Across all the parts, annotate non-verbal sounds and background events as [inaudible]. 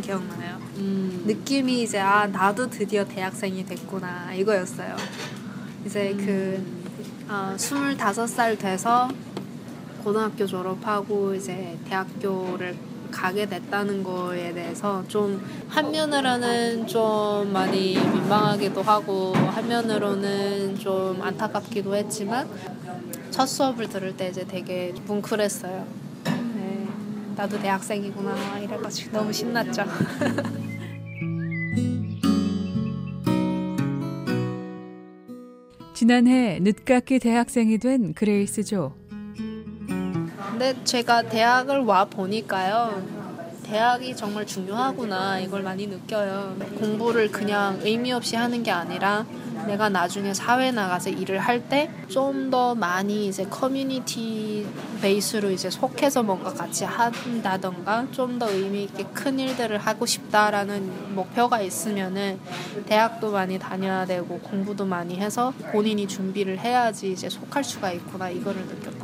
기억나요. 음. 느낌이 이제 아 나도 드디어 대학생이 됐구나 이거였어요. 이제 그 어, 25살 돼서 고등학교 졸업하고 이제 대학교를 가게 됐다는 거에 대해서 좀 한면으로는 좀 많이 민망하기도 하고 한면으로는 좀 안타깝기도 했지만 첫 수업을 들을 때 이제 되게 뭉클했어요. 네, 나도 대학생이구나 이래가지고 너무 신났죠. [laughs] 지난해 늦깎이 대학생이 된 그레이스 조. 근데 제가 대학을 와 보니까요. 대학이 정말 중요하구나 이걸 많이 느껴요. 공부를 그냥 의미 없이 하는 게 아니라 내가 나중에 사회 나가서 일을 할 때 좀 더 많이 이제 커뮤니티 베이스로 이제 속해서 뭔가 같이 한다던가 좀 더 의미 있게 큰 일들을 하고 싶다라는 목표가 있으면은 대학도 많이 다녀야 되고 공부도 많이 해서 본인이 준비를 해야지 이제 속할 수가 있구나 이거를 느꼈던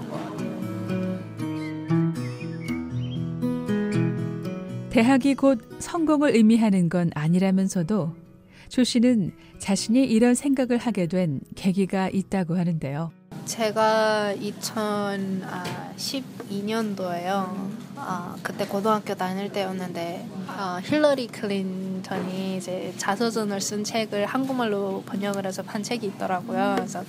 대학이 곧 성공을 의미하는 건 아니라면서도 조 씨는 자신이 이런 생각을 하게 된 계기가 있다고 하는데요. 제가 2012년도에요. 아, 그때 고등학교 다닐 때였는데 아, 힐러리 클린턴이 이제 자서전을 쓴 책을 한국말로 번역을 해서 판 책이 있더라고요. 그래서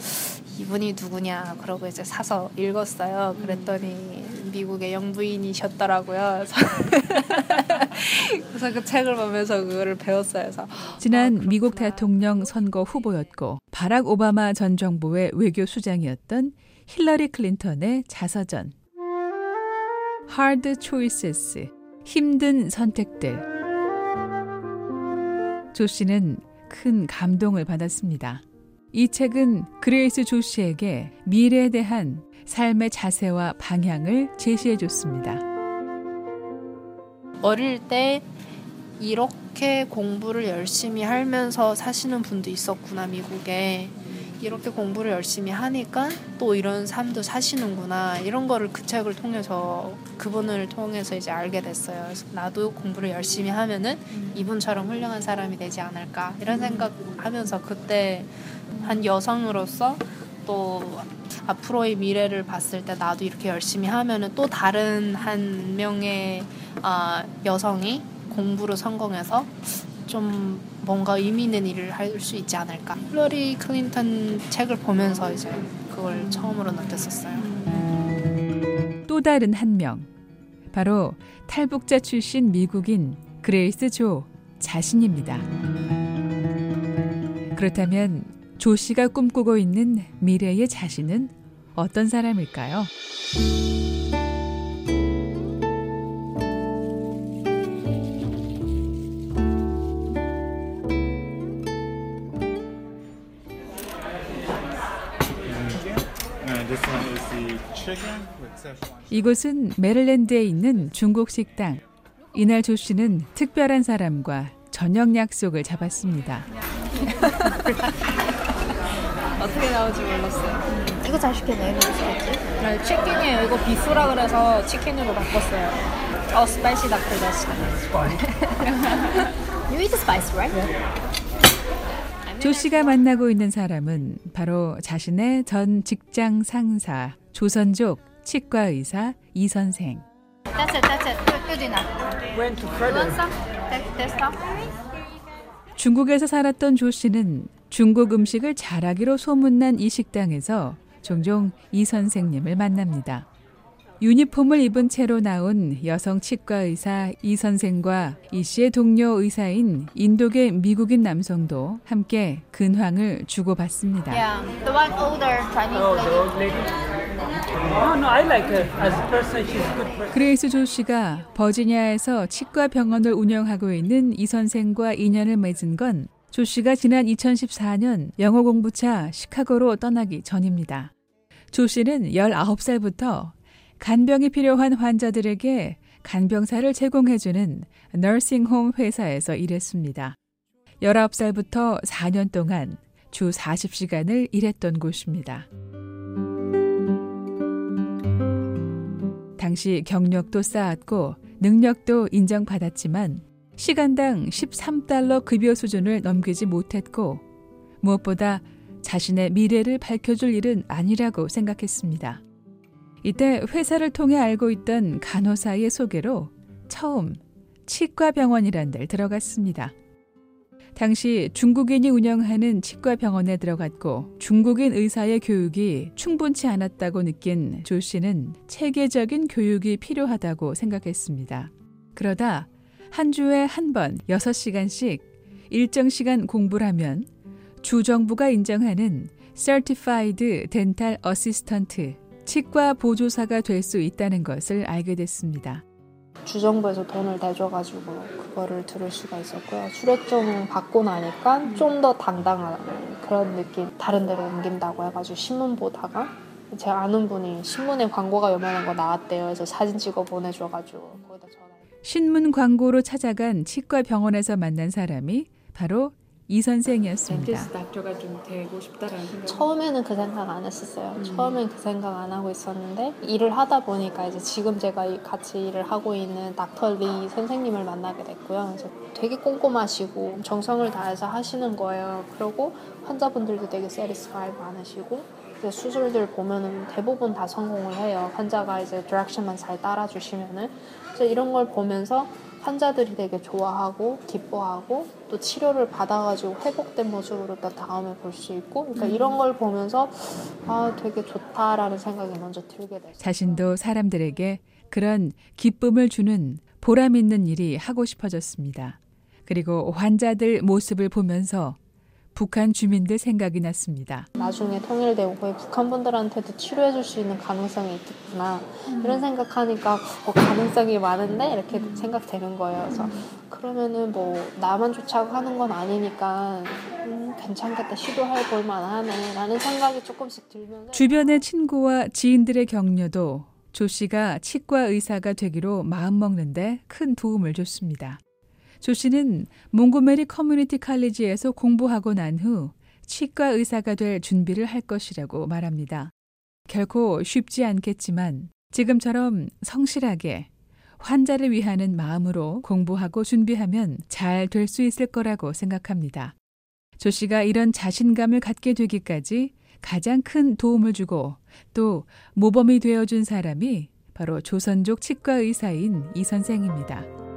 이분이 누구냐 그러고 이제 사서 읽었어요. 그랬더니 미국의 영부인이셨더라고요. 그래서, [laughs] 그래서 그 책을 보면서 그거를 배웠어요. 그래서 지난 아, 미국. 대통령 선거 후보였고 바락 오바마 전 정부의 외교 수장이었던 힐러리 클린턴의 자서전 Hard Choices 힘든 선택들 조 씨는 큰 감동을 받았습니다. 이 책은 그레이스 조 씨에게 미래에 대한 삶의 자세와 방향을 제시해 줬습니다. 어릴 때 이렇게 공부를 열심히 하면서 사시는 분도 있었구나 미국에 이렇게 공부를 열심히 하니까 또 이런 삶도 사시는구나 이런 거를 그 책을 통해서 그분을 통해서 이제 알게 됐어요. 그래서 나도 공부를 열심히 하면은 이분처럼 훌륭한 사람이 되지 않을까 이런 생각 하면서 그때 한 여성으로서 또 앞으로의 미래를 봤을 때 나도 이렇게 열심히 하면은 또 다른 한 명의 아, 여성이 공부로 성공해서 좀 뭔가 의미 있는 일을 할 수 있지 않을까. 힐러리 클린턴 책을 보면서 이제 그걸 처음으로 느꼈었어요. 또 다른 한 명. 바로 탈북자 출신 미국인 그레이스 조 자신입니다. 그렇다면 조 씨가 꿈꾸고 있는 미래의 자신은 어떤 사람일까요? 이곳은 메릴랜드에 있는 중국 식당. 이날 조 씨는 특별한 사람과 저녁 약속을 잡았습니다. [laughs] 어떻게 나올지 몰랐어요. 이거 잘 시켰네. 이거 시켰지? 네, 치킨이에요. 이거 beef라 그래서 치킨으로 바꿨어요. 어, spicy 닭들 다시. You eat the spice, right? 조 씨가 만나고 있는 사람은 바로 자신의 전 직장 상사 조선족 치과 의사 이 선생. That's it, that's it. Good, good enough. went to stuff. 중국에서 살았던 조 씨는 중국 음식을 잘하기로 소문난 이 식당에서 종종 이 선생님을 만납니다. 유니폼을 입은 채로 나온 여성 치과 의사 이 선생과 이 씨의 동료 의사인 인도계 미국인 남성도 함께 근황을 주고받습니다. Yeah, the one older Chinese Oh, the lady. old lady. No, no, I like her as a person. She's a good person. 그레이스 조 씨가 버지니아에서 치과 병원을 운영하고 있는 이 선생과 인연을 맺은 건 조 씨가 지난 2014년 영어 공부차 시카고로 떠나기 전입니다. 조 씨는 19살부터 간병이 필요한 환자들에게 간병사를 제공해주는 nursing home 회사에서 일했습니다. 19살부터 4년 동안 주 40시간을 일했던 곳입니다. 당시 경력도 쌓았고 능력도 인정받았지만 시간당 13달러 급여 수준을 넘기지 못했고 무엇보다 자신의 미래를 밝혀줄 일은 아니라고 생각했습니다. 이때 회사를 통해 알고 있던 간호사의 소개로 처음 치과병원이란 데를 들어갔습니다. 당시 중국인이 운영하는 치과병원에 들어갔고 중국인 의사의 교육이 충분치 않았다고 느낀 조 씨는 체계적인 교육이 필요하다고 생각했습니다. 그러다 한 주에 한 번 6시간씩 일정 시간 공부를 하면 주정부가 인정하는 Certified Dental Assistant 치과 보조사가 될 수 있다는 것을 알게 됐습니다. 주정부에서 돈을 내줘가지고 그거를 들을 수가 있었고요. 수료증 받고 나니까 좀 더 당당한 그런 느낌. 다른 데로 옮긴다고 해가지고 신문 보다가 제 아는 분이 신문에 광고가 요만한 거 나왔대요. 그래서 사진 찍어 보내줘가지고 거기다 전화. 신문 광고로 찾아간 치과 병원에서 만난 사람이 바로 이 선생이었습니다. 닥터가 좀 되고 싶다라는 생각. 처음에는 그 생각 안 했었어요. 처음엔 그 생각 안 하고 있었는데 일을 하다 보니까 이제 지금 제가 이- 같이 일을 하고 있는 닥터 리 선생님을 만나게 됐고요. 그래서 되게 꼼꼼하시고 정성을 다해서 하시는 거예요. 그리고 환자분들도 되게 세리스파이 많으시고 수술들 보면은 대부분 다 성공을 해요. 환자가 이제 디렉션만 잘 따라주시면은 그래서 이런 걸 보면서 환자들이 되게 좋아하고 기뻐하고 또 치료를 받아가지고 회복된 모습으로 또 다음에 볼 수 있고 그러니까 이런 걸 보면서 아 되게 좋다라는 생각이 먼저 들게 됐어요. 자신도 사람들에게 그런 기쁨을 주는 보람 있는 일이 하고 싶어졌습니다. 그리고 환자들 모습을 보면서 북한 주민들 생각이 났습니다. 나중에 통일되고 북한 분들한테도 치료해 줄 수 있는 가능성이 있겠구나 이런 생각하니까 어, 가능성이 많은데 이렇게 생각되는 거예요. 그래서 그러면은 뭐 나만 좋자고 하는 건 아니니까 음, 괜찮겠다 시도해 볼 만하네라는 생각이 조금씩 들면서 주변의 친구와 지인들의 격려도 조 씨가 치과 의사가 되기로 마음먹는데 큰 도움을 줬습니다. 조 씨는 몽고메리 커뮤니티 칼리지에서 공부하고 난 후 치과 의사가 될 준비를 할 것이라고 말합니다. 결코 쉽지 않겠지만 지금처럼 성실하게 환자를 위하는 마음으로 공부하고 준비하면 잘 될 수 있을 거라고 생각합니다. 조 씨가 이런 자신감을 갖게 되기까지 가장 큰 도움을 주고 또 모범이 되어준 사람이 바로 조선족 치과 의사인 이 선생입니다.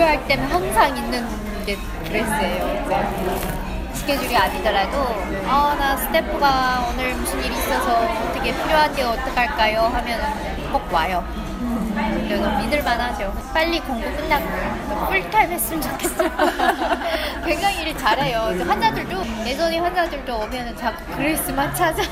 필요할 때는 항상 있는 게 그레이스예요. 이제 스케줄이 아니더라도 아나 스태프가 오늘 무슨 일이 있어서 어떻게 필요한데 어떡할까요? 하면 꼭 와요. 그래서 믿을만하죠. 빨리 공부 끝나고 풀타임 했으면 좋겠어요. [laughs] 굉장히 일 잘해요. 환자들도 예전에 환자들도 오면은 자꾸 그레이스만 찾아.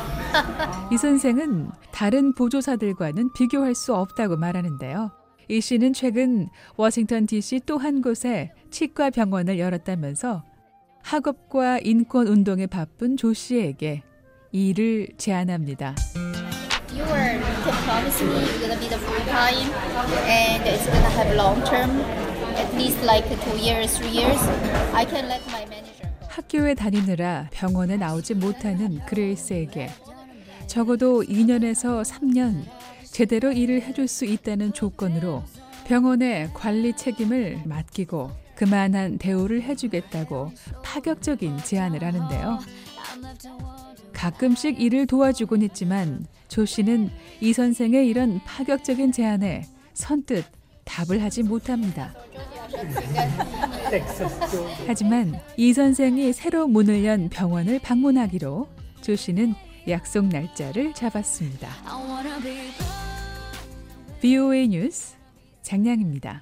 이 선생은 다른 보조사들과는 비교할 수 없다고 말하는데요. 이 씨는 최근 워싱턴 DC 또 한 곳에 치과 병원을 열었다면서 학업과 인권 운동에 바쁜 조 씨에게 이 일을 제안합니다. You are can promise me you're gonna be the full time and it's gonna have long term, at least like two years, three years. I can let my manager go. 학교에 다니느라 병원에 나오지 못하는 그레이스에게 적어도 2년에서 3년 제대로 일을 해줄 수 있다는 조건으로 병원의 관리 책임을 맡기고 그만한 대우를 해주겠다고 파격적인 제안을 하는데요. 가끔씩 일을 도와주곤 했지만 조 씨는 이 선생의 이런 파격적인 제안에 선뜻 답을 하지 못합니다. 하지만 이 선생이 새로 문을 연 병원을 방문하기로 조 씨는 약속 날짜를 잡았습니다. VOA 뉴스 장량입니다.